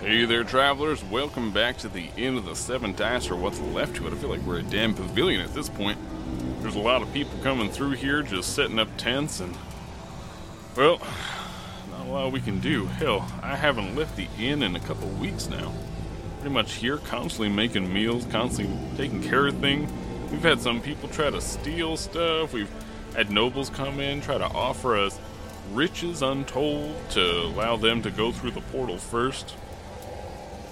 Hey there, travelers. Welcome back to the end of the Seven Dice, or what's left to it. I feel like we're a damn pavilion at this point. There's a lot of people coming through here just setting up tents, and. Well, not a lot we can do. Hell, I haven't left the inn in a couple weeks now. Pretty much here, constantly making meals, constantly taking care of things. We've had some people try to steal stuff. We've had nobles come in, try to offer us riches untold to allow them to go through the portal first.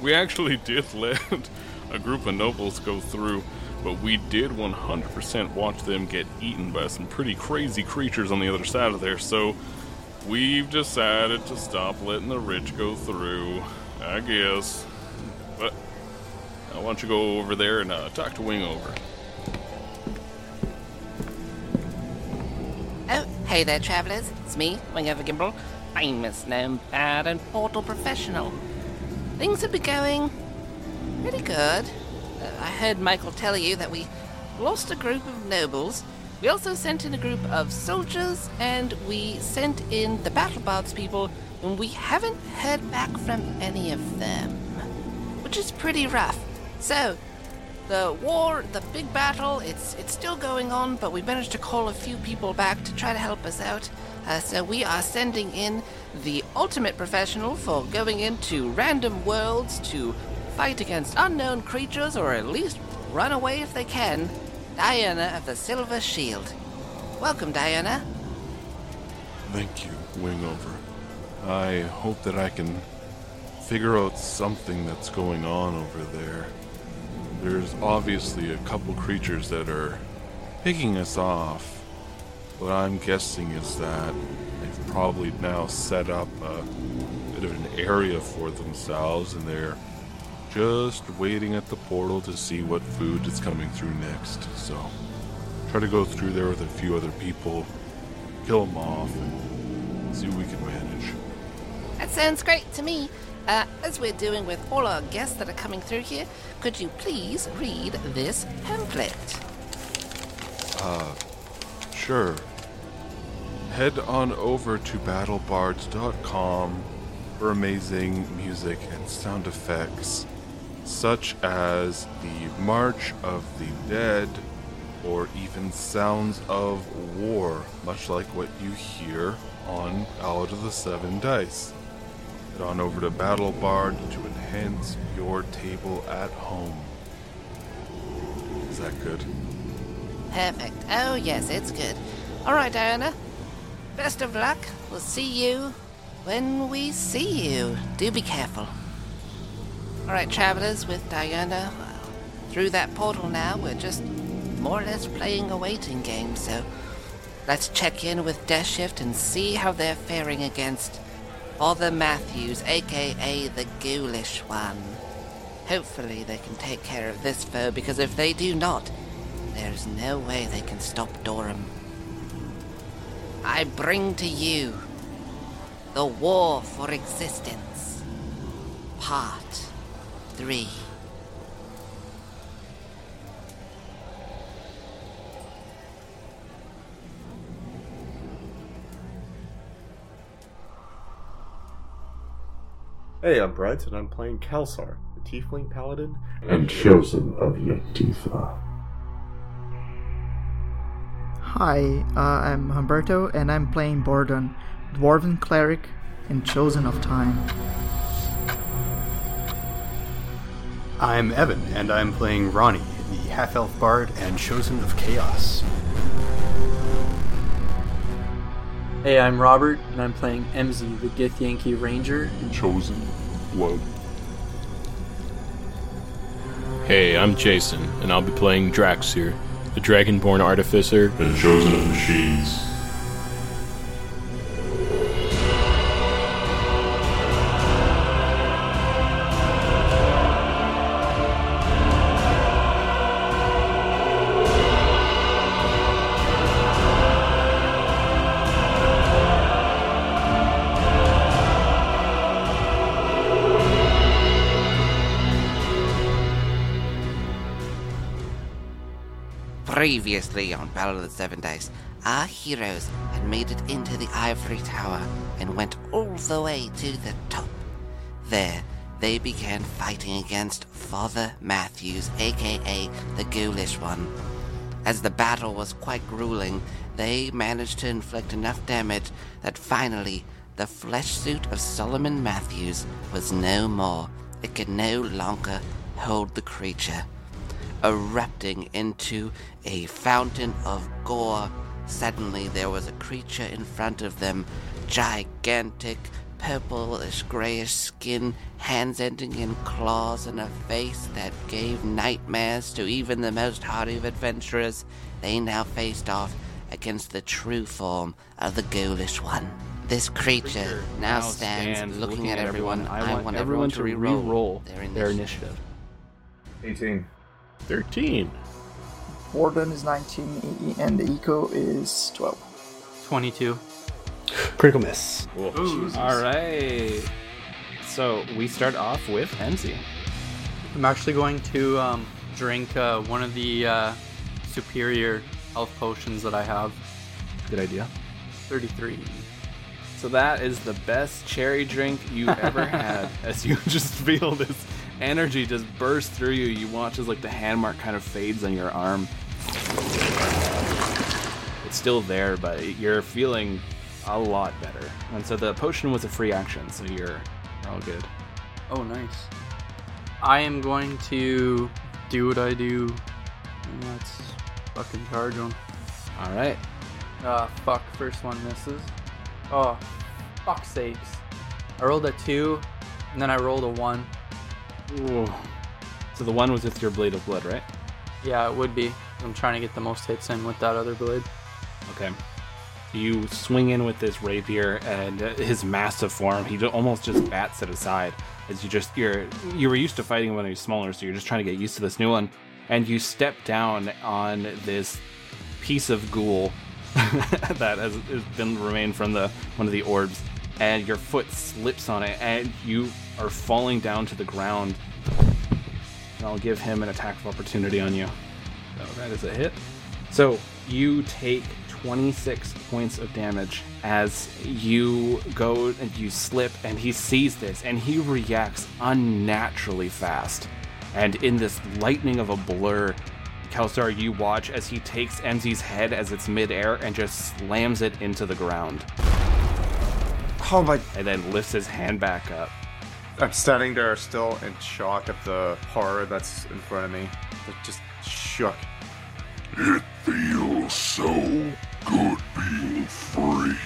We actually did let a group of nobles go through, but we did 100% watch them get eaten by some pretty crazy creatures on the other side of there, so we've decided to stop letting the rich go through, I guess. But why don't you go over there and uh, talk to Wingover? Oh, hey there, travelers. It's me, Wingover Gimble, famous gnome bard and portal professional. Things have been going pretty good. Uh, I heard Michael tell you that we lost a group of nobles. We also sent in a group of soldiers, and we sent in the battle bards people, and we haven't heard back from any of them, which is pretty rough. So, the war, the big battle, it's it's still going on, but we managed to call a few people back to try to help us out. Uh, so we are sending in the ultimate professional for going into random worlds to fight against unknown creatures or at least run away if they can. Diana of the Silver Shield. Welcome, Diana. Thank you, Wingover. I hope that I can figure out something that's going on over there. There's obviously a couple creatures that are picking us off. What I'm guessing is that they've probably now set up a bit of an area for themselves and they're just waiting at the portal to see what food is coming through next. So, try to go through there with a few other people, kill them off, and see what we can manage. That sounds great to me. Uh, as we're doing with all our guests that are coming through here, could you please read this pamphlet? Sure. Head on over to battlebards.com for amazing music and sound effects, such as the March of the Dead or even sounds of war, much like what you hear on Ballad of the Seven Dice. Head on over to BattleBard to enhance your table at home. Is that good? Perfect. Oh, yes, it's good. All right, Diana. Best of luck. We'll see you when we see you. Do be careful. All right, travelers, with Diana through that portal now, we're just more or less playing a waiting game, so let's check in with Death Shift and see how they're faring against Father Matthews, aka the Ghoulish One. Hopefully, they can take care of this foe, because if they do not, there's no way they can stop Dorum. I bring to you the War for Existence, Part 3. Hey, I'm Brent, and I'm playing Kelsar, the Tiefling Paladin. and chosen of Yetifa. Hi, uh, I'm Humberto, and I'm playing Bordon, Dwarven Cleric and Chosen of Time. I'm Evan, and I'm playing Ronnie, the half elf bard and chosen of chaos. Hey, I'm Robert, and I'm playing MZ, the Githyanki Ranger. And Chosen blood. Hey, I'm Jason, and I'll be playing Draxir, the Dragonborn Artificer. And chosen of machines. Previously on Battle of the Seven Dice, our heroes had made it into the Ivory Tower and went all the way to the top. There, they began fighting against Father Matthews, aka the Ghoulish One. As the battle was quite grueling, they managed to inflict enough damage that finally the flesh suit of Solomon Matthews was no more. It could no longer hold the creature. Erupting into a fountain of gore, suddenly there was a creature in front of them, gigantic, purplish grayish skin, hands ending in claws, and a face that gave nightmares to even the most hardy of adventurers. They now faced off against the true form of the ghoulish one. This creature now stands, looking, at everyone. I, want, everyone to re-roll, re-roll their their initiative. initiative. 18. 13. Warden is 19 e- and the Eco is 12. 22. Critical miss. All right. So we start off with Enzi. I'm actually going to um, drink uh, one of the uh, superior health potions that I have. Good idea. 33. So that is the best cherry drink you ever had. As you just feel this energy just burst through you, you watch as like the hand mark kind of fades on your arm. It's still there, but you're feeling a lot better. And so the potion was a free action, so you're, you're all good. Oh, nice. I am going to do what I do. And that's fucking charge him. All right. Ah, fuck. First one misses. Oh, fuck sakes. I rolled a two, and then I rolled a one. Ooh. So the one was with your blade of blood, right? Yeah, it would be. I'm trying to get the most hits in with that other blade. Okay. You swing in with this rapier, and his massive form, he almost just bats it aside. As you just you're you were used to fighting when he was smaller, so you're just trying to get used to this new one. And you step down on this piece of ghoul that has, has been remained from the one of the orbs, and your foot slips on it, and you are falling down to the ground. And I'll give him an attack of opportunity on you. So that is a hit. So you take 26 points of damage as you go and you slip, and he sees this and he reacts unnaturally fast. And in this lightning of a blur, Kelsar, you watch as he takes Enzi's head as it's midair and just slams it into the ground. Oh my. And then lifts his hand back up. I'm standing there still in shock at the horror that's in front of me. It Just shook. It feels so good being free.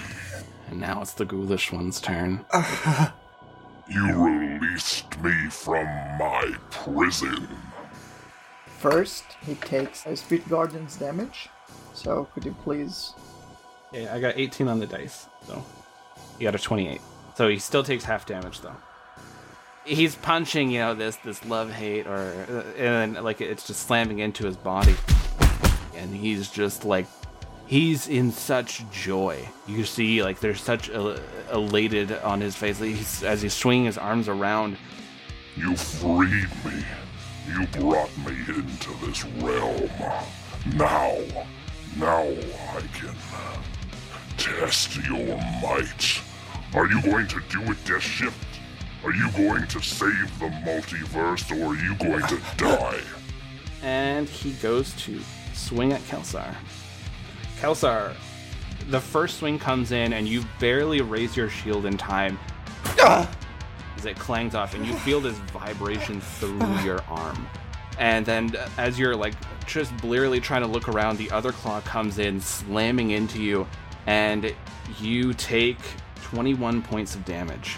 And now it's the ghoulish one's turn. You released me from my prison. First, he takes a Spirit Guardian's damage. So, could you please. Yeah, I got 18 on the dice, so he got a 28. So he still takes half damage though. He's punching, you know, this this love hate, or uh, and like it's just slamming into his body, and he's just like he's in such joy. You see, like there's such el- elated on his face he's, as he's swinging his arms around. You freed me. You brought me into this realm. Now, now I can test your might. Are you going to do a death shift? Are you going to save the multiverse or are you going to die? and he goes to swing at Kelsar. Kelsar, the first swing comes in, and you barely raise your shield in time ah. as it clangs off, and you feel this vibration through your arm. And then, as you're like just blearily trying to look around, the other claw comes in, slamming into you, and you take 21 points of damage.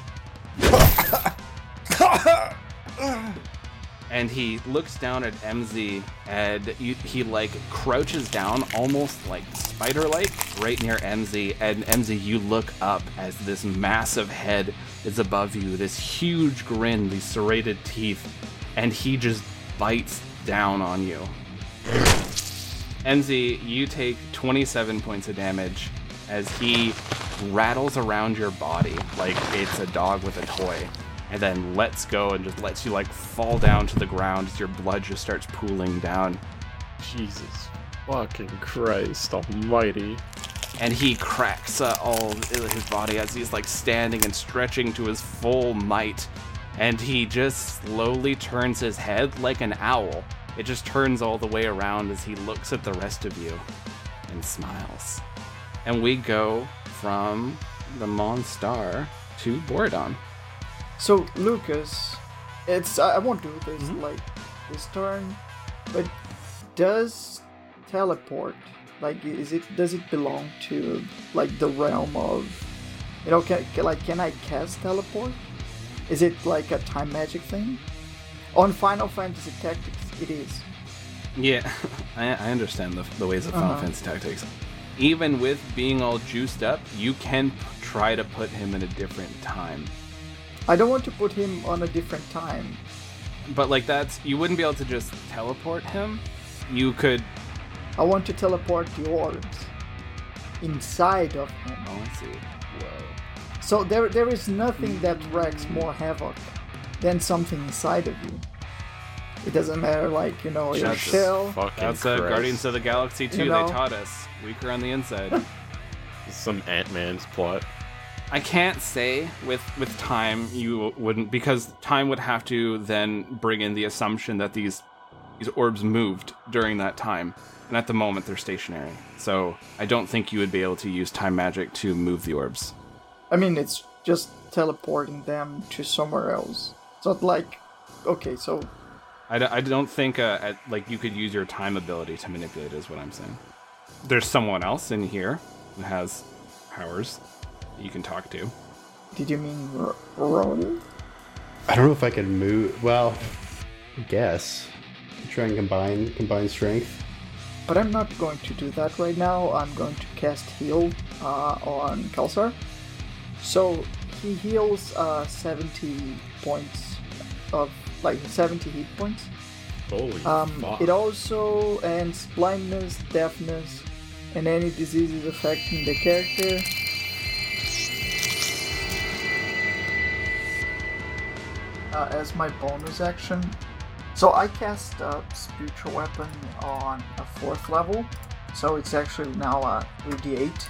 And he looks down at MZ and you, he like crouches down almost like spider like right near MZ and MZ you look up as this massive head is above you this huge grin these serrated teeth and he just bites down on you. MZ you take 27 points of damage as he rattles around your body like it's a dog with a toy and then lets go and just lets you like fall down to the ground as your blood just starts pooling down. Jesus fucking Christ almighty. And he cracks uh, all his body as he's like standing and stretching to his full might. and he just slowly turns his head like an owl. It just turns all the way around as he looks at the rest of you and smiles. And we go from the Monstar to Bordon. So Lucas, it's I I won't do this like this turn, but does teleport like is it does it belong to like the realm of you know can, can like can I cast teleport? Is it like a time magic thing? On Final Fantasy Tactics, it is. Yeah, I, I understand the, the ways of Final Uh-huh. Fantasy Tactics. Even with being all juiced up, you can try to put him in a different time. I don't want to put him on a different time. But like that's you wouldn't be able to just teleport him. You could. I want to teleport the orbs inside of him. Oh, I see. Whoa. So there, there is nothing that wreaks more havoc than something inside of you. It doesn't matter, like you know, your That's- shell. That's uh, Guardians of the Galaxy 2. You know? They taught us weaker on the inside. Some Ant Man's plot. I can't say with with time you wouldn't because time would have to then bring in the assumption that these these orbs moved during that time, and at the moment they're stationary. So I don't think you would be able to use time magic to move the orbs. I mean, it's just teleporting them to somewhere else. It's not like, okay, so I, d- I don't think uh, at, like you could use your time ability to manipulate. Is what I'm saying. There's someone else in here who has powers that you can talk to. did you mean R- Roni? I don't know if I can move. Well, I guess try and combine combine strength. But I'm not going to do that right now. I'm going to cast heal uh, on Kelsar. So he heals uh, 70 points of like 70 hit points. Holy Um, fuck. it also ends blindness, deafness, and any diseases affecting the character. Uh, as my bonus action. So I cast a spiritual weapon on a fourth level, so it's actually now a 3d8.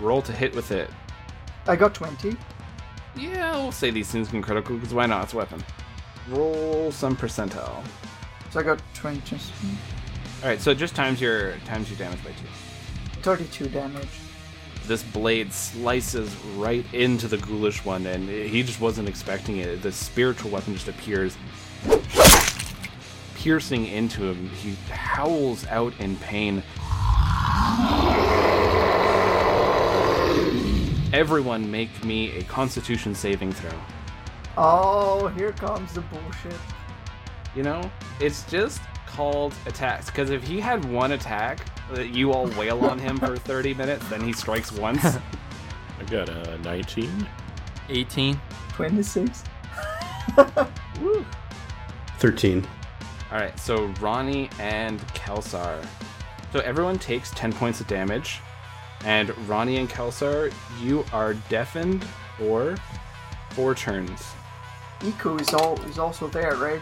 Roll to hit with it. I got 20. Yeah, we'll say these things can critical because why not? It's a weapon. Roll some percentile. So I got 20, just All right, so just times your times your damage by two. 32 damage. This blade slices right into the ghoulish one, and he just wasn't expecting it. The spiritual weapon just appears, piercing into him. He howls out in pain. Everyone, make me a Constitution saving throw. Oh, here comes the bullshit. You know, it's just called attacks. Because if he had one attack that you all wail on him for 30 minutes, then he strikes once. I got a 19. 18. 26. Thirteen. All right, so Ronnie and Kelsar. So everyone takes 10 points of damage, and Ronnie and Kelsar, you are deafened for four turns. Iku is all is also there, right?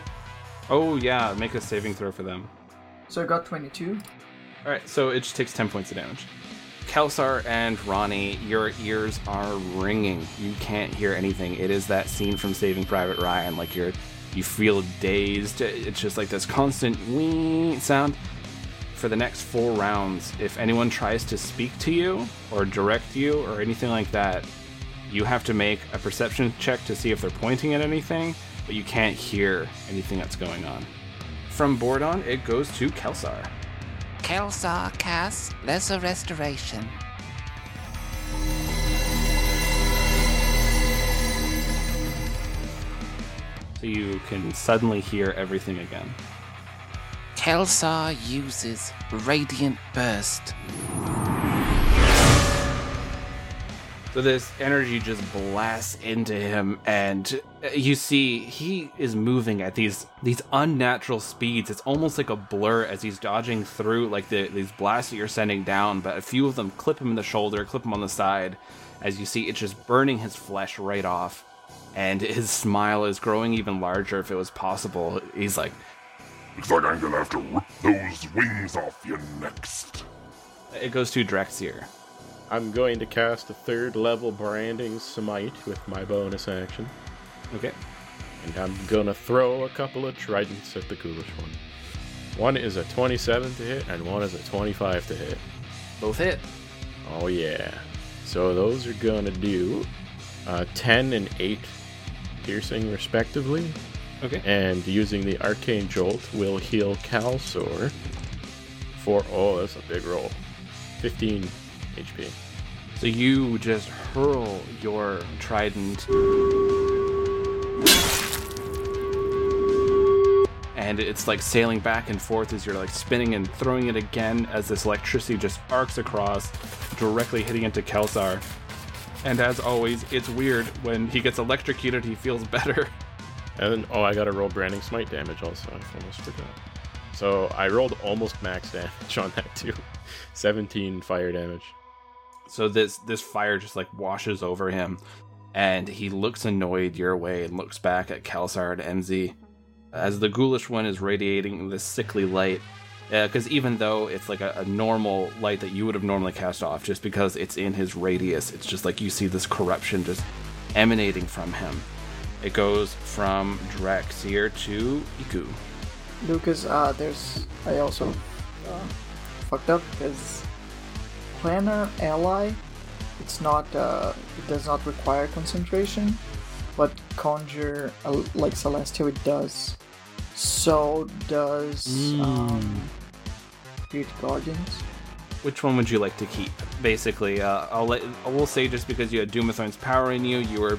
Oh yeah, make a saving throw for them. So I got 22. All right, so it just takes 10 points of damage. Kelsar and Ronnie, your ears are ringing. You can't hear anything. It is that scene from Saving Private Ryan. Like you're, you feel dazed. It's just like this constant wee sound. For the next four rounds, if anyone tries to speak to you or direct you or anything like that, you have to make a perception check to see if they're pointing at anything, but you can't hear anything that's going on. From Bordon, it goes to Kelsar. Kelsar casts Lesser Restoration. so you can suddenly hear everything again. Kelsar uses Radiant Burst. So this energy just blasts into him, and you see he is moving at these these unnatural speeds. It's almost like a blur as he's dodging through like the, these blasts that you're sending down. But a few of them clip him in the shoulder, clip him on the side. As you see, it's just burning his flesh right off, and his smile is growing even larger. If it was possible, he's like, Looks like I'm gonna have to rip those wings off you next. it goes to Draxir. I'm going to cast a third level branding smite with my bonus action. Okay. And I'm gonna throw a couple of tridents at the ghoulish one. One is a 27 to hit, and one is a 25 to hit. Both hit. Oh yeah. So those are gonna do uh, 10 and 8 piercing respectively. Okay. And using the arcane jolt will heal Kelsar for oh that's a big roll. 15 HP. So you just hurl your trident. And it's like sailing back and forth as you're like spinning and throwing it again as this electricity just arcs across, directly hitting into Kelsar. And as always, it's weird when he gets electrocuted, he feels better. And then, oh, I got to roll branding smite damage also. I almost forgot. So I rolled almost max damage on that too. 17 fire damage. So this this fire just like washes over him, and he looks annoyed your way and looks back at Kelsar and MZ as the ghoulish one is radiating this sickly light. Uh, because even though it's like a, a normal light that you would have normally cast off, just because it's in his radius, it's just like you see this corruption just emanating from him. It goes from Draxir to Iku. Lucas, uh, there's. I also uh, fucked up because Planar Ally, it's not. Uh, it does not require concentration, but conjure uh, like Celestial it does. So does um, Spirit Guardians. Which one would you like to keep? Basically, uh, I'll let I will say just because you had Doomathorn's power in you, you were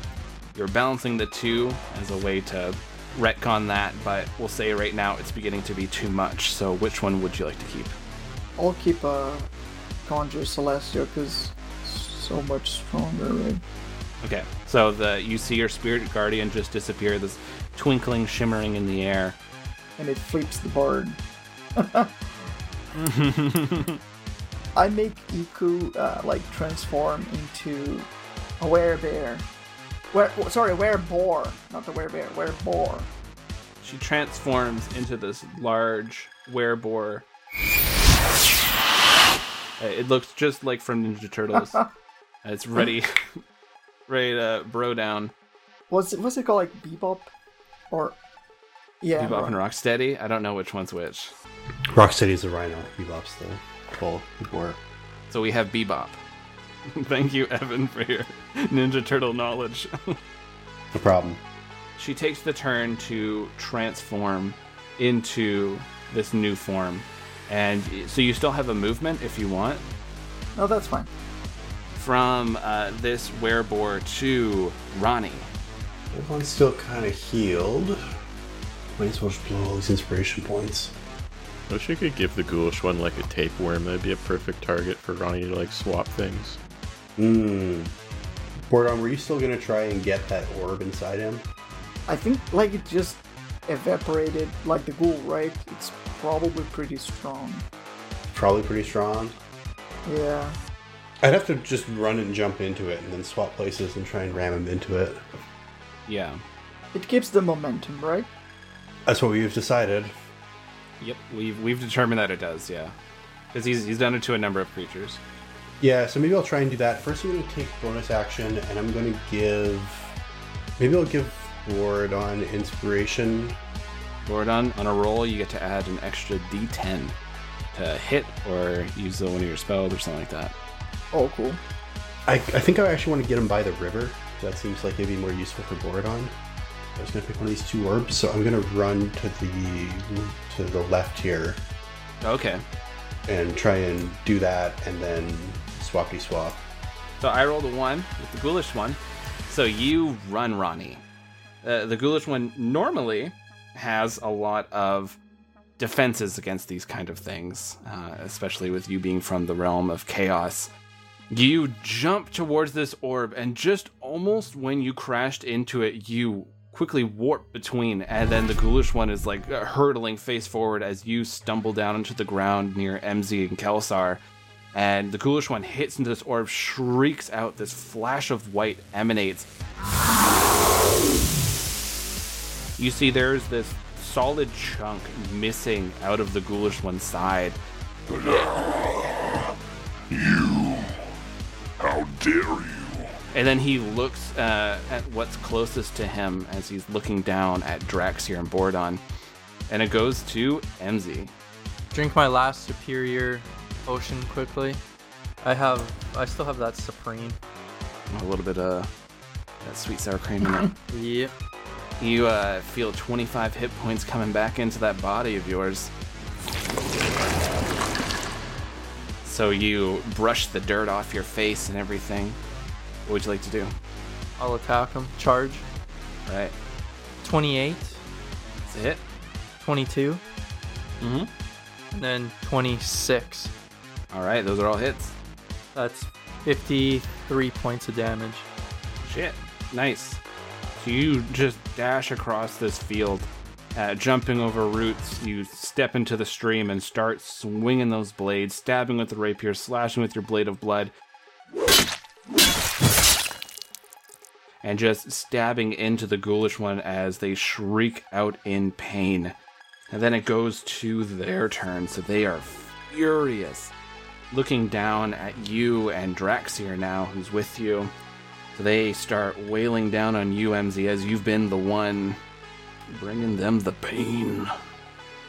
you're balancing the two as a way to retcon that. But we'll say right now it's beginning to be too much. So which one would you like to keep? I'll keep uh, Conjure Celestial because so much stronger, right? Okay, so the you see your spirit guardian just disappear, this twinkling, shimmering in the air. And it flips the bird. I make Iku uh, like transform into a werebear. Were, sorry, wereboar, not the where bear, where wereboar. She transforms into this large wereboar. Uh, It looks just like from Ninja Turtles. Uh, it's ready, ready to bro down. Was it what's it called like Bebop, or yeah, Bebop and Rocksteady. I don't know which one's which. Rocksteady's the rhino. Bebop's the bull. War. So we have Bebop. Thank you, Evan, for your Ninja Turtle knowledge. No problem. she takes the turn to transform into this new form. And so you still have a movement if you want. No, that's fine. From uh, this wereboar to Ronnie. Everyone's still kind of healed. Might as well just blow all these inspiration points. I Wish you could give the ghoulish one like a tapeworm. That'd be a perfect target for Ronnie to like swap things. Hmm. Bordon, were you still gonna try and get that orb inside him? I think like it just evaporated like the ghoul, right? It's probably pretty strong. Probably pretty strong. Yeah. I'd have to just run and jump into it and then swap places and try and ram him into it. Yeah. It keeps the momentum, right? That's what we've decided. Yep. We've we've determined that it does. Yeah. Because he's he's done it to a number of creatures. Yeah, so maybe I'll try and do that. First, I'm going to take bonus action, and I'm going to give. Maybe I'll give Ward on inspiration. Bordon, on a roll, you get to add an extra D10 to hit or use one of your spells or something like that. Oh, cool. I, I think I actually want to get him by the river. That seems like it'd be more useful for Bordon. I was going to pick one of these two orbs, so I'm going to run to the to the left here Okay. and try and do that, and then swappy swap. So I rolled a one with the ghoulish one. So you run Ronnie. Uh, the ghoulish one normally has a lot of defenses against these kind of things, uh, especially with you being from the realm of chaos. You jump towards this orb, and just almost when you crashed into it, you quickly warp between, and then the ghoulish one is like hurtling face forward as you stumble down into the ground near MZ and Kelsar. And the ghoulish one hits into this orb, shrieks out, this flash of white emanates. You see, there's this solid chunk missing out of the ghoulish one's side. You How dare you? And then he looks uh, at what's closest to him as he's looking down at Draxir and Bordon. And it goes to MZ. Drink my last superior potion quickly. I have, I still have that supreme. A little bit of that sweet sour cream in it. Yep. You uh, feel 25 hit points coming back into that body of yours. So you brush the dirt off your face and everything. What would you like to do? I'll attack him. Charge. Right. 28, It's a hit. 22, Mm-hmm. and then 26. All right, those are all hits. That's 53 points of damage. Shit. Nice. So you just dash across this field, uh, jumping over roots. You step into the stream and start swinging those blades, stabbing with the rapier, slashing with your blade of blood. And just stabbing into the ghoulish one as they shriek out in pain. And then it goes to their turn, so they are furious. Looking down at you and Draxir now, who's with you. So they start wailing down on you, MZ, as you've been the one bringing them the pain.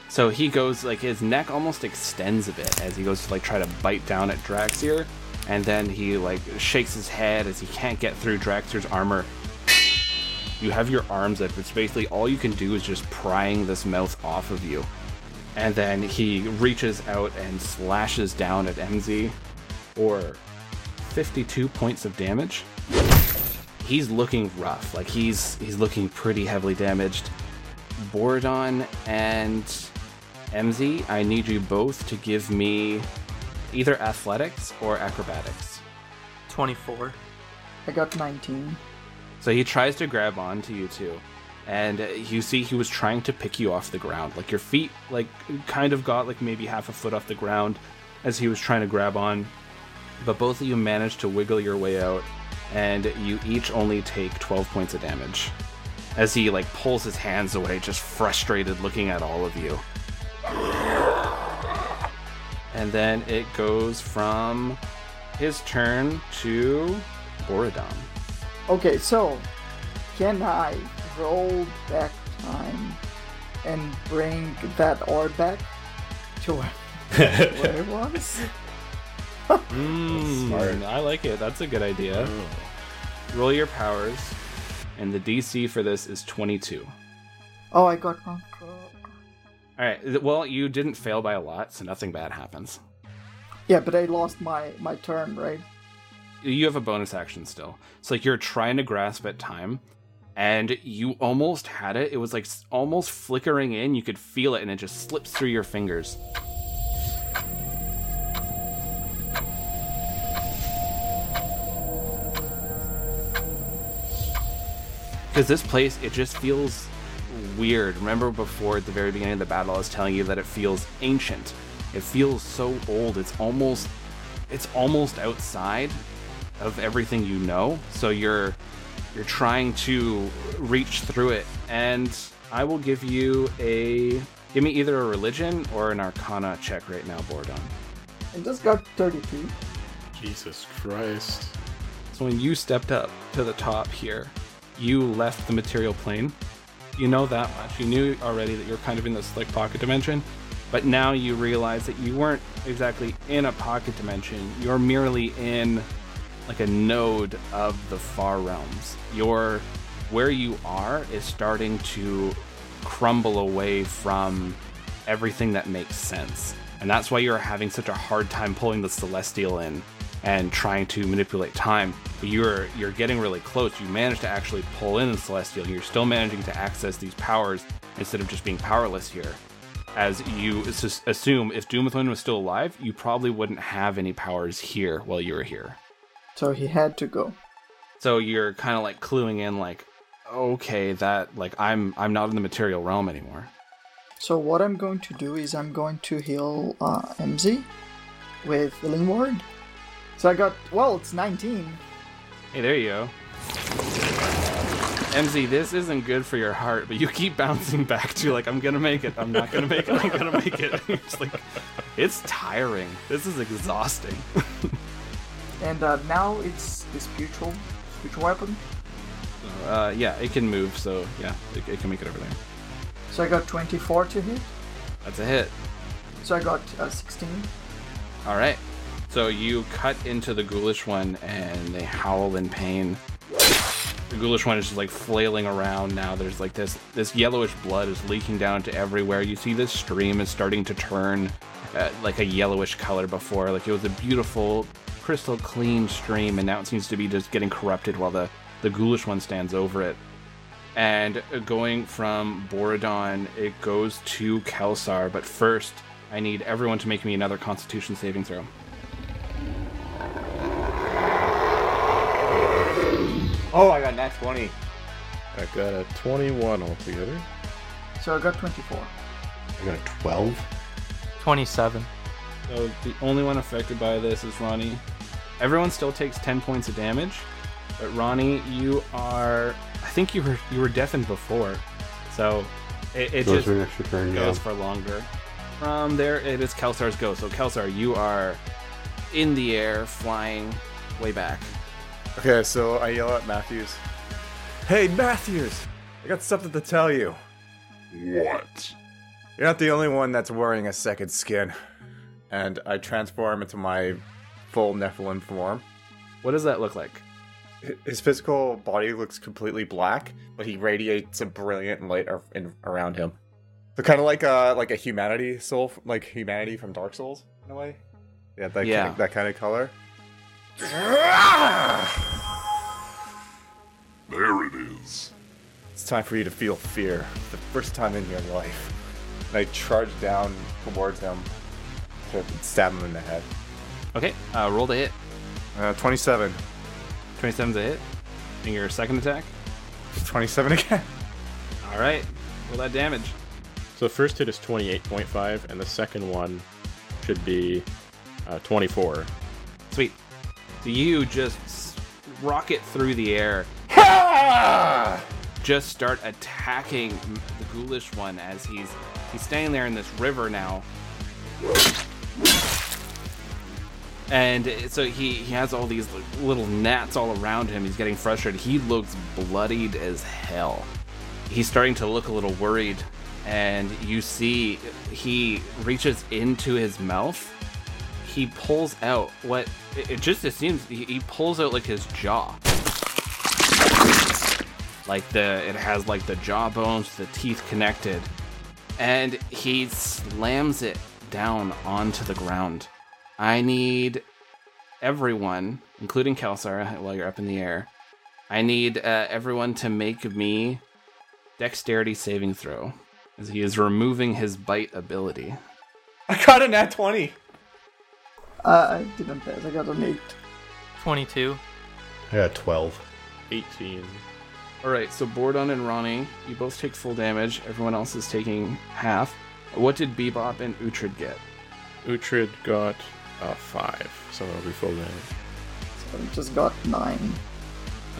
So he goes, like, his neck almost extends a bit as he goes to, like, try to bite down at Draxir. And then he, like, shakes his head as he can't get through Draxir's armor. You have your arms up. It's basically all you can do is just prying this mouth off of you. And then he reaches out and slashes down at MZ for 52 points of damage he's looking rough. Like he's he's looking pretty heavily damaged. Bordon and MZ, I need you both to give me either athletics or acrobatics. 24. I got 19. So he tries to grab on to you two. And you see he was trying to pick you off the ground. Like your feet like kind of got like maybe half a foot off the ground as he was trying to grab on. But both of you managed to wiggle your way out and you each only take 12 points of damage as he like pulls his hands away just frustrated looking at all of you and then it goes from his turn to Bordon. Okay, so can I roll back time and bring that orb back to where, where it was? Mm, I like it. That's a good idea. Roll your powers, and the DC for this is 22. Oh, I got wrong. All right. Well, you didn't fail by a lot, so nothing bad happens. Yeah, but I lost my my turn, right? You have a bonus action still. It's like you're trying to grasp at time, and you almost had it. It was like almost flickering in. You could feel it, and it just slips through your fingers. Because this place, it just feels weird. Remember before at the very beginning of the battle, I was telling you that it feels ancient. It feels so old. It's almost, it's almost outside of everything you know. So you're, you're trying to reach through it. And I will give you a, give me either a religion or an arcana check right now, Bordon. I just got 32. Jesus Christ. So when you stepped up to the top here, you left the material plane. You know that much. You knew already that you're kind of in this like pocket dimension, but now you realize that you weren't exactly in a pocket dimension. You're merely in like a node of the far realms. You're where you are is starting to crumble away from everything that makes sense. And that's why you're having such a hard time pulling the celestial in and trying to manipulate time. But you're you're getting really close. You managed to actually pull in the celestial. You're still managing to access these powers instead of just being powerless here. As you assume, if Doomthwin was still alive, you probably wouldn't have any powers here while you were here. So he had to go. So you're kind of like cluing in, like, okay, that like I'm I'm not in the material realm anymore. So what I'm going to do is I'm going to heal uh, MZ with Healing Word. So I got well, it's 19. Hey, there you go. MZ, this isn't good for your heart, but you keep bouncing back to like, I'm gonna make it, I'm not gonna make it, I'm gonna make it. it's like, it's tiring. This is exhausting. And uh, now it's the spiritual, spiritual weapon. Uh, yeah, it can move, so yeah, it, it can make it over there. So I got 24 to hit. That's a hit. So I got uh, 16. All right. So you cut into the ghoulish one, and they howl in pain. The ghoulish one is just like flailing around now. There's like this this yellowish blood is leaking down to everywhere. You see this stream is starting to turn uh, like a yellowish color before. Like it was a beautiful, crystal clean stream, and now it seems to be just getting corrupted while the the ghoulish one stands over it. And going from Bordon, it goes to Kelsar. But first, I need everyone to make me another Constitution saving throw. Oh, I got nat 20. I got a 21 altogether. So I got 24. I got a 12. 27. So the only one affected by this is Ronnie. Everyone still takes 10 points of damage, but Ronnie, you are. I think you were you were deafened before, so it, it Goes just for an extra turn, goes yeah. for longer. From there, it is Kelsar's go. So Kelsar, you are in the air, flying way back. Okay, so I yell at Matthews. Hey, Matthews! I got something to tell you. What? You're not the only one that's wearing a second skin. And I transform into my full Nephilim form. What does that look like? His physical body looks completely black, but he radiates a brilliant light ar- in, around him. So kind of like a like a humanity soul, like humanity from Dark Souls in a way. Yeah, that Yeah. Kind of, that kind of color. There it is. It's time for you to feel fear, the first time in your life. And I charge down towards him to stab him in the head. Okay, uh, roll the hit. Uh, 27. 27's a hit. And your second attack. 27 again. All right, roll that damage. So the first hit is 28.5, and the second one should be uh, 24. Sweet. So you just rocket through the air. Just start attacking the ghoulish one as he's he's standing there in this river now. And so he, he has all these little gnats all around him. He's getting frustrated. He looks bloodied as hell. He's starting to look a little worried. And you see he reaches into his mouth he pulls out what it just seems he pulls out like his jaw like the it has like the jaw bones the teeth connected and he slams it down onto the ground i need everyone including kelsar while you're up in the air i need uh, everyone to make me dexterity saving throw as he is removing his bite ability I got a nat 20. Uh, I didn't pass. I got an 8. 22. I got 12. 18. All right, so Bordon and Ronnie, you both take full damage. Everyone else is taking half. What did Bebop and Uhtred get? Uhtred got uh, 5, so that'll be full damage. So I just got 9.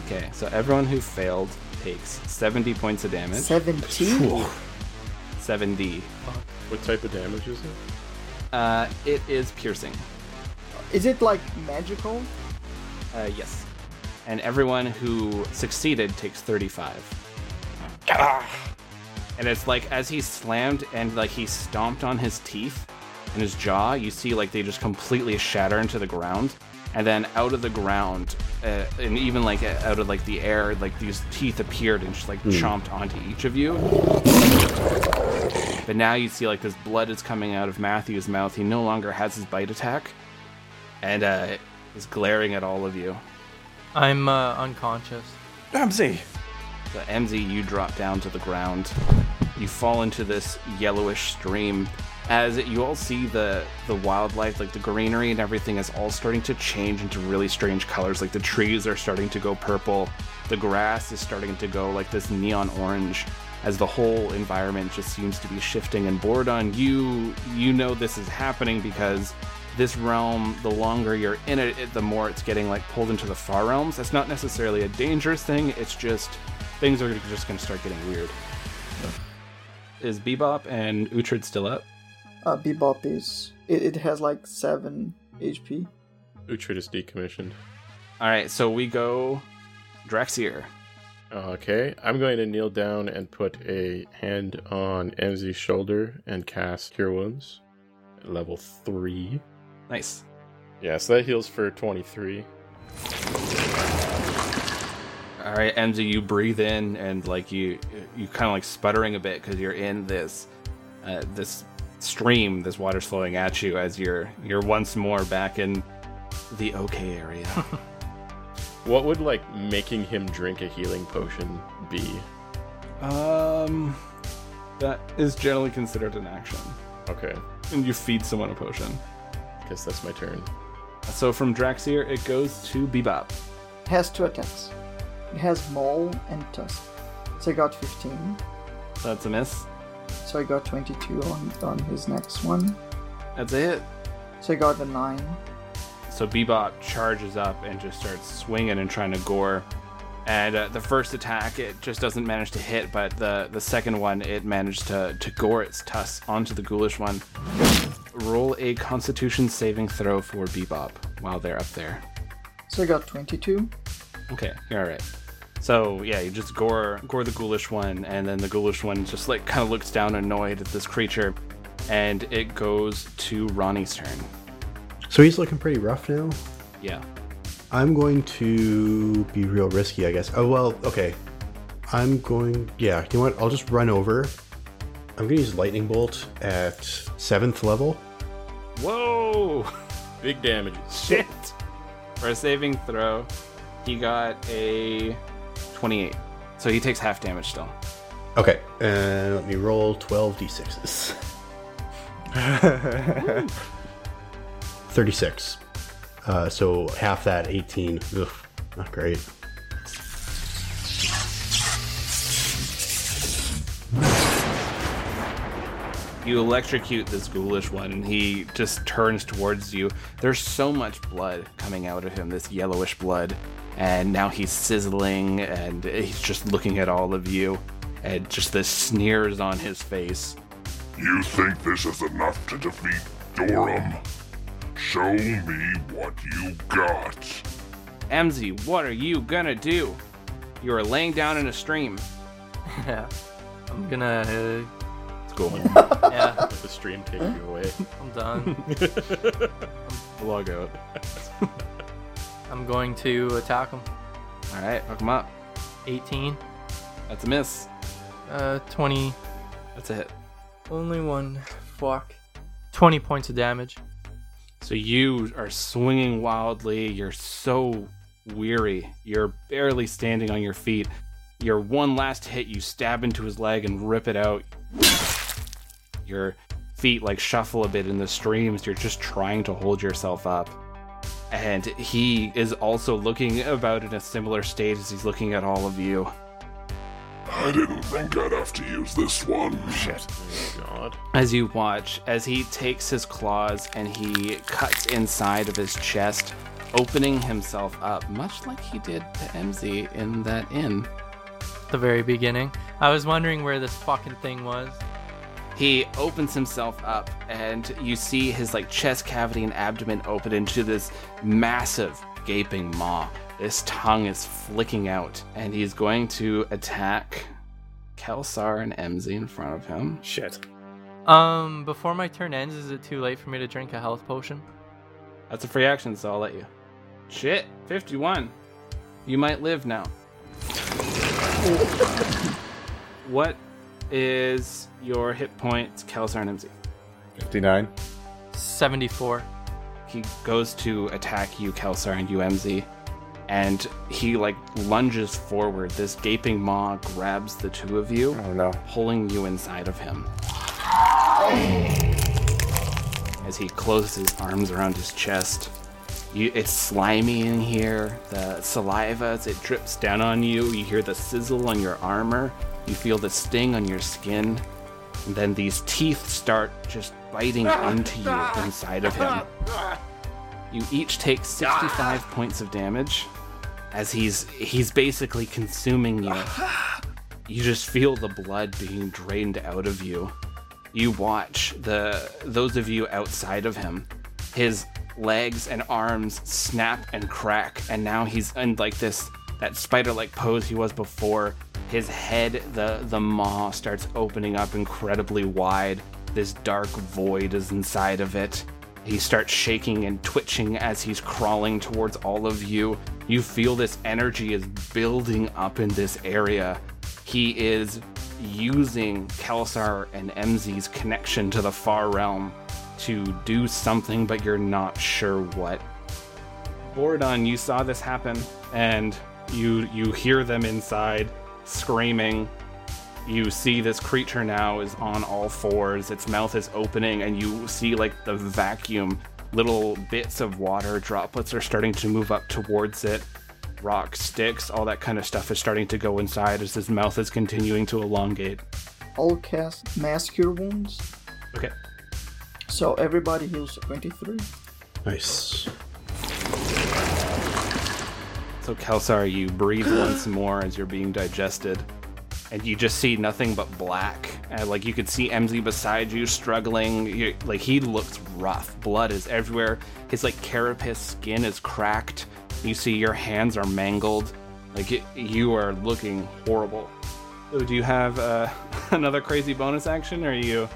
Okay, so everyone who failed takes 70 points of damage. 17? 70. What type of damage is it? Uh, it is piercing. Is it like magical? Uh, yes. And everyone who succeeded takes 35. And it's like as he slammed and like he stomped on his teeth and his jaw, you see like they just completely shatter into the ground. And then out of the ground, uh, and even like uh, out of like the air, like these teeth appeared and just like chomped onto each of you. But now you see like this blood is coming out of Matthew's mouth. He no longer has his bite attack, and uh, is glaring at all of you. I'm uh, unconscious. Ramsey! So MZ, you drop down to the ground. You fall into this yellowish stream. As you all see the the wildlife, like the greenery and everything, is all starting to change into really strange colors. Like the trees are starting to go purple, the grass is starting to go like this neon orange. As the whole environment just seems to be shifting. And Bordon, you you know this is happening because this realm, the longer you're in it, it, the more it's getting like pulled into the far realms. That's not necessarily a dangerous thing. It's just things are just going to start getting weird. Is Bebop and Uhtred still up? Uh, Bebop is. It, it has like 7 HP. Uhtred is decommissioned. All right, so we go Draxir. Okay, I'm going to kneel down and put a hand on Emzy's shoulder and cast Cure Wounds. at Level 3. Nice. Yeah, so that heals for 23. All right, Emzy, you breathe in and like you you kind of like sputtering a bit because you're in this uh, this stream. This water's flowing at you as you're you're once more back in the OK area. What would, like, making him drink a healing potion be? um, that is generally considered an action, Okay, and you feed someone a potion. guess that's my turn. So from Draxir, it goes to Bebop. It has two attacks. It has Maul and Tusk. So I got 15. That's a miss. So I got 22 on, on his next one. That's it. So I got a 9. So Bebop charges up and just starts swinging and trying to gore. And uh, the first attack, it just doesn't manage to hit, but the, the second one, it managed to, to gore its tusks onto the ghoulish one. Roll a constitution saving throw for Bebop while they're up there. So I got 22. Okay, you're alright. So yeah, you just gore gore the ghoulish one, and then the ghoulish one just like kind of looks down annoyed at this creature, and it goes to Ronnie's turn. So he's looking pretty rough now. Yeah. I'm going to be real risky, I guess. Oh well, okay. I'm going. Yeah, you know what? I'll just run over. I'm gonna use lightning bolt at seventh level. Whoa! Big damage. Shit! For a saving throw, he got a 28. So he takes half damage still. Okay, and let me roll 12 d6s. 36. Uh, so half that, 18. Ugh, not great. You electrocute this ghoulish one, and he just turns towards you. There's so much blood coming out of him, this yellowish blood. And now he's sizzling, and he's just looking at all of you. And just the sneers on his face. You think this is enough to defeat Durham? Show me what you got. MZ, what are you gonna do? You are laying down in a stream. Yeah. I'm gonna. Uh, Let's go home. yeah, Let the stream take you away. I'm done. Log out. I'm going to attack him. Alright, hook him up. 18. That's a miss. Uh, 20. That's a hit. Only one. Fuck. 20 points of damage. So you are swinging wildly. You're so weary. You're barely standing on your feet. Your one last hit, you stab into his leg and rip it out. Your feet like shuffle a bit in the streams. You're just trying to hold yourself up. And he is also looking about in a similar state as he's looking at all of you. I didn't think I'd have to use this one. Shit. Oh, God. as you watch as he takes his claws and he cuts inside of his chest, opening himself up, much like he did to MZ in that inn. The very beginning. I was wondering where this fucking thing was. He opens himself up, and you see his like chest cavity and abdomen open into this massive gaping maw. This tongue is flicking out, and he's going to attack Kelsar and MZ in front of him. Shit. Um, before my turn ends, is it too late for me to drink a health potion? That's a free action, so I'll let you. Shit, 51. You might live now. what is your hit points, Kelsar and MZ? 59. 74. He goes to attack you, Kelsar, and you, MZ. And he like lunges forward. This gaping maw grabs the two of you, Oh no. pulling you inside of him. As he closes his arms around his chest, you, it's slimy in here. The saliva, as it drips down on you, you hear the sizzle on your armor. You feel the sting on your skin. And then these teeth start just biting into you inside of him. You each take 65 points of damage as he's he's basically consuming you. You just feel the blood being drained out of you. You watch the those of you outside of him. His legs and arms snap and crack, and now he's in like this that spider-like pose he was before. His head, the the maw starts opening up incredibly wide. This dark void is inside of it. He starts shaking and twitching as he's crawling towards all of you. You feel this energy is building up in this area. He is using Kelsar and MZ's connection to the far realm to do something, but you're not sure what. Bordon, you saw this happen, and you you hear them inside screaming. You see this creature now is on all fours. Its mouth is opening, and you see like the vacuum. Little bits of water droplets are starting to move up towards it. Rock sticks, all that kind of stuff is starting to go inside as his mouth is continuing to elongate. I'll cast Mass Cure Wounds. Okay. So everybody heals 23. Nice. So Kelsar, you breathe once more as you're being digested, and you just see nothing but black. And like you could see MZ beside you struggling. You, like he looks rough. Blood is everywhere. His like carapace skin is cracked. You see your hands are mangled. Like it, you are looking horrible. So do you have uh, another crazy bonus action, or are you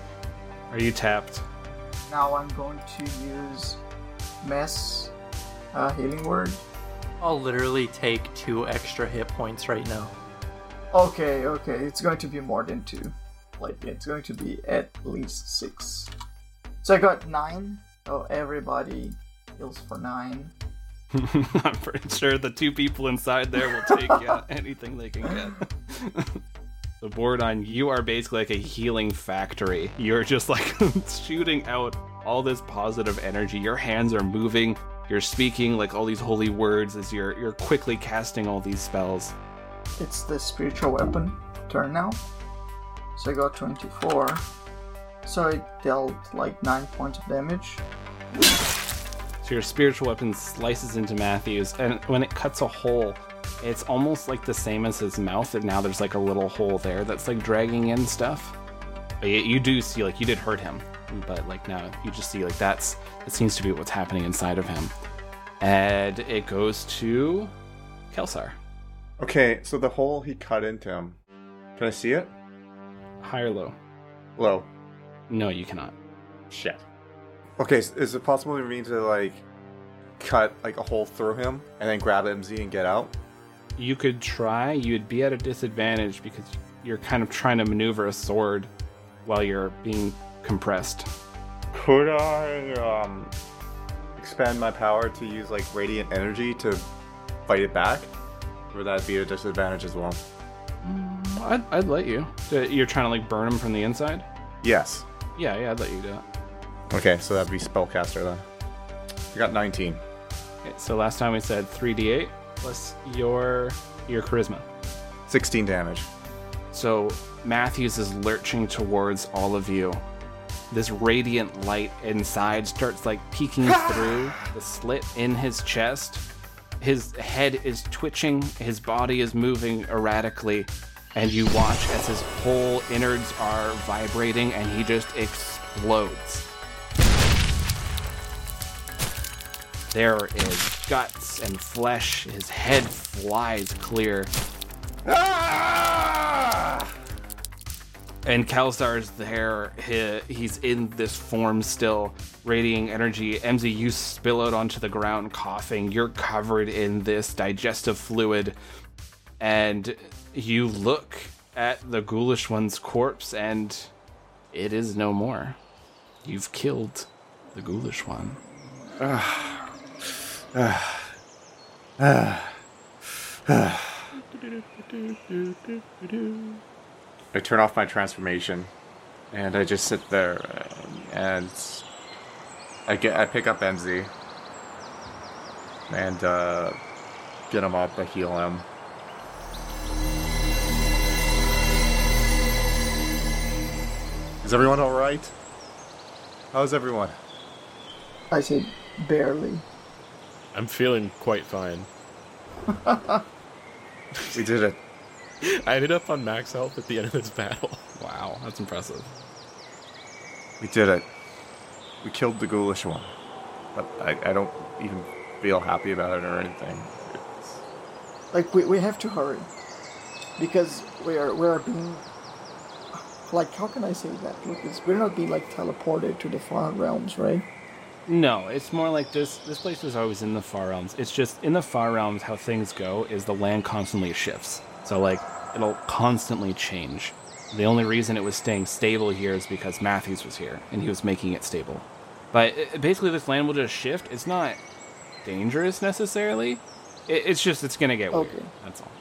are you tapped? Now I'm going to use mess uh, Healing Word. I'll literally take two extra hit points right now. Okay, okay, it's going to be more than two. Like, it's going to be at least six. So I got nine. So everybody heals for nine. I'm pretty sure the two people inside there will take yeah, anything they can get. so Bordon, you are basically like a healing factory. You're just like shooting out all this positive energy. Your hands are moving. You're speaking like all these holy words as you're you're quickly casting all these spells. It's the spiritual weapon turn now. So I got 24. So it dealt like 9 points of damage. So your spiritual weapon slices into Matthews, and when it cuts a hole, it's almost like the same as his mouth, and now there's like a little hole there that's like dragging in stuff. But you, you do see like you did hurt him, but like now you just see like that's that seems to be what's happening inside of him. And it goes to Kelsar. Okay, so the hole he cut into him. Can I see it? High or low? Low. No, you cannot. Shit. Okay, s- is it possible for me to like cut like a hole through him and then grab MZ and get out? You could try. You'd be at a disadvantage because you're kind of trying to maneuver a sword while you're being compressed. Could I um expand my power to use like radiant energy to fight it back? Or would that be a disadvantage as well? I'd, I'd let you. Uh, You're trying to like burn them from the inside? Yes. Yeah, yeah, I'd let you do it. Okay, so that'd be spellcaster then. I got 19. Okay, so last time we said 3d8 plus your your charisma. 16 damage. So Matthews is lurching towards all of you. This radiant light inside starts like peeking through the slit in his chest. His head is twitching, his body is moving erratically, and you watch as his whole innards are vibrating and he just explodes. There is guts and flesh. His head flies clear. Ah! And Kelsar's there. He, he's in this form still, radiating energy. MZ, you spill out onto the ground coughing. You're covered in this digestive fluid. And you look at the ghoulish one's corpse, and it is no more. You've killed the ghoulish one. I turn off my transformation, and I just sit there, and I get I pick up MZ, and uh, get him up, I heal him. Is everyone all right? How's everyone? I said barely. I'm feeling quite fine. We did it. I ended up on max health at the end of this battle. Wow, that's impressive. We did it. We killed the ghoulish one. but I, I don't even feel happy about it or anything. It's, Like we, we have to hurry because we are we are being like how can I say that, Lucas? We're not being like teleported to the far realms, right? No, it's more like this. This place was always in the far realms. It's just in the far realms, how things go is the land constantly shifts. So like it'll constantly change. The only reason it was staying stable here is because Matthews was here and he was making it stable. But it, basically, this land will just shift. It's not dangerous necessarily. It, it's just it's gonna get weird. Okay. That's all.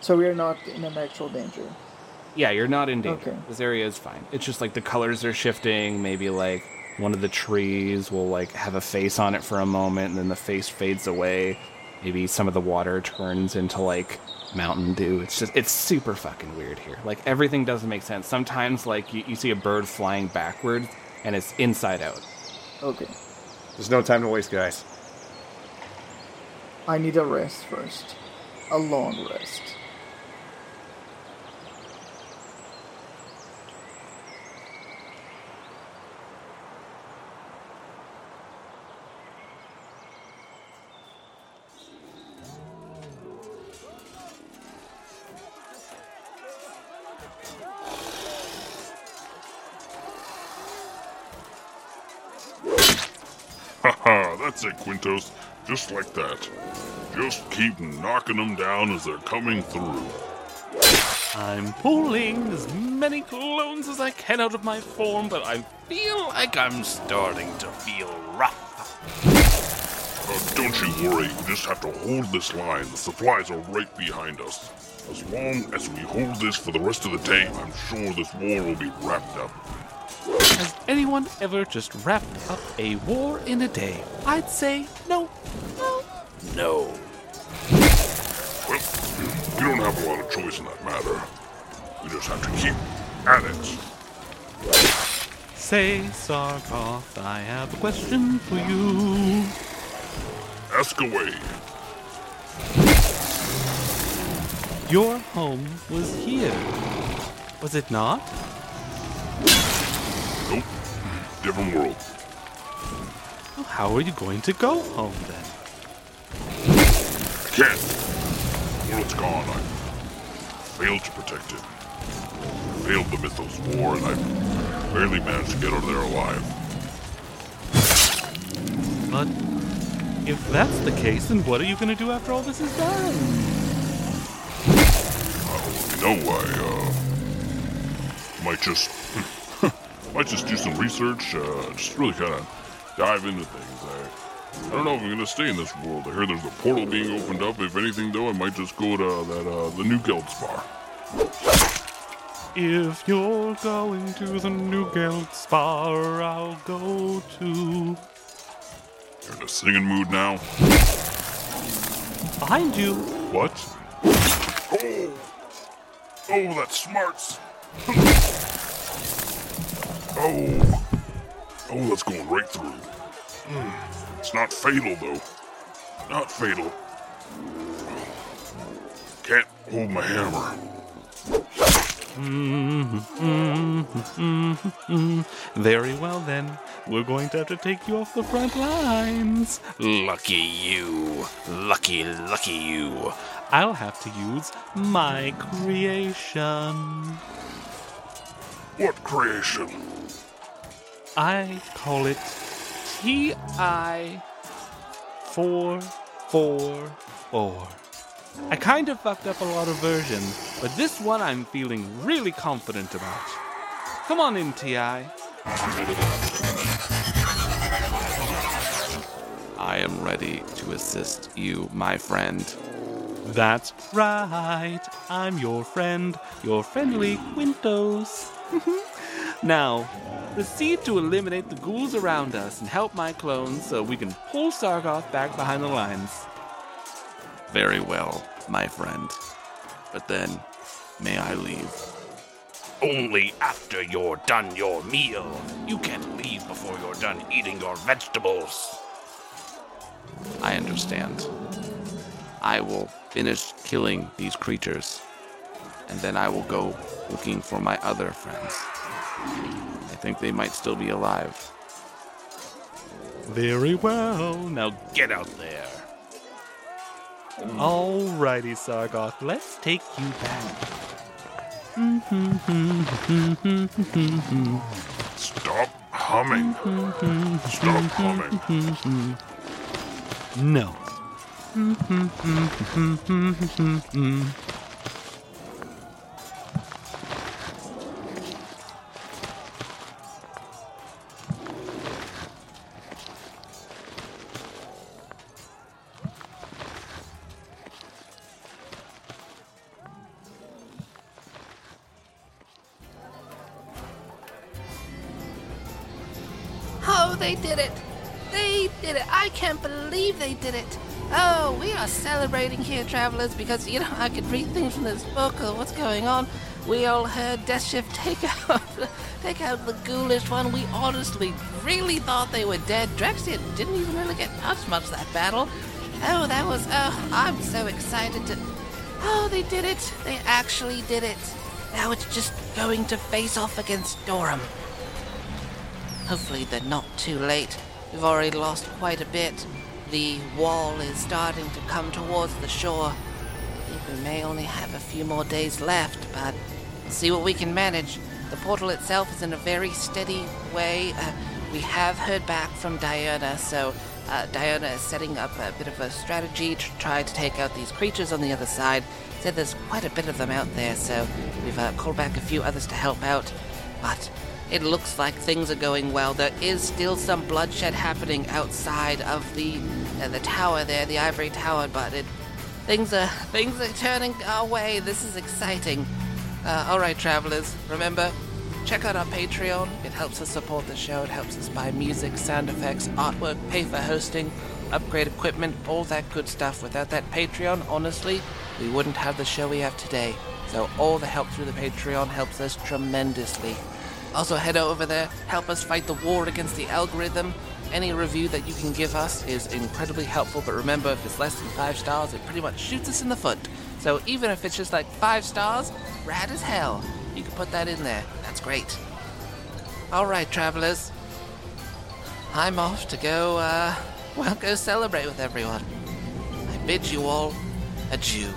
So we are not in an actual danger. Yeah, you're not in danger. Okay. This area is fine. It's just like the colors are shifting. Maybe like one of the trees will like have a face on it for a moment, and then the face fades away. Maybe some of the water turns into like Mountain Dew. It's just it's super fucking weird here. Like everything doesn't make sense. Sometimes like you, you see a bird flying backward, and it's inside out. Okay. there's no time to waste, guys. I need a rest first. A long rest. That's it, Quintos. Just like that. Just keep knocking them down as they're coming through. I'm pulling as many clones as I can out of my form, but I feel like I'm starting to feel rough. Uh, don't you worry, we just have to hold this line. The supplies are right behind us. As long as we hold this for the rest of the day, I'm sure this war will be wrapped up. Has anyone ever just wrapped up a war in a day? I'd say no. No. No. Well, we don't have a lot of choice in that matter. We just have to keep at it. Say, Sargoth, I have a question for you. Ask away. Your home was here, was it not? Different world. Well, how are you going to go home then? I can't. World's gone. I failed to protect it. Failed the Mythos War, and I barely managed to get out of there alive. But if that's the case, then what are you going to do after all this is done? You know, I uh, might just might just do some research. Uh, just really kind of dive into things. I, I don't know if I'm gonna stay in this world. I heard there's a portal being opened up. If anything, though, I might just go to that uh, the new Geldspar. If you're going to the New Geldspar, I'll go too. You're in a singing mood now. Behind you. What? Oh, oh, that smarts. oh, oh, that's going right through. Hmm, It's not fatal though. Not fatal. Can't hold my hammer. Very well then. We're going to have to take you off the front lines. Lucky you. Lucky, lucky you. I'll have to use my creation. What creation? I call it TI 444. I kind of fucked up a lot of versions, but this one I'm feeling really confident about. Come on in, TI. I am ready to assist you, my friend. That's right. I'm your friend, your friendly Quintos. now, proceed to eliminate the ghouls around us and help my clones so we can pull Sargoth back behind the lines. Very well, my friend. But then, may I leave? Only after you're done your meal. You can't leave before you're done eating your vegetables. I understand. I will finish killing these creatures, and then I will go looking for my other friends. I think they might still be alive. Very well. Now get out there. Alrighty, Sargoth. Let's take you back. Stop humming. Stop humming. No. Celebrating here, travelers, because, you know, I could read things from this book or what's going on. We all heard Death Shift take out, take out the ghoulish one. We honestly really thought they were dead. Draxir didn't even really get touched much that battle. Oh, that was, oh, I'm so excited to, oh, they did it. They actually did it. Now it's just going to face off against Dorum. Hopefully they're not too late. We've already lost quite a bit. The wall is starting to come towards the shore. I think we may only have a few more days left, but we'll see what we can manage. The portal itself is in a very steady way. Uh, we have heard back from Diana, so uh, Diana is setting up a bit of a strategy to try to take out these creatures on the other side. Said there's quite a bit of them out there, so we've uh, called back a few others to help out. But it looks like things are going well. There is still some bloodshed happening outside of the uh, the tower there, the ivory tower, but it things are things are turning our way. This is exciting. Uh, all right, travelers, remember check out our Patreon. It helps us support the show. It helps us buy music, sound effects, artwork, pay for hosting, upgrade equipment, all that good stuff. Without that Patreon, honestly, we wouldn't have the show we have today. So all the help through the Patreon helps us tremendously. Also, head over there, help us fight the war against the algorithm. Any review that you can give us is incredibly helpful, but remember, if it's less than five stars, it pretty much shoots us in the foot. So even if it's just like five stars, rad as hell. You can put that in there. That's great. Alright, travelers. I'm off to go, uh, well, go celebrate with everyone. I bid you all adieu.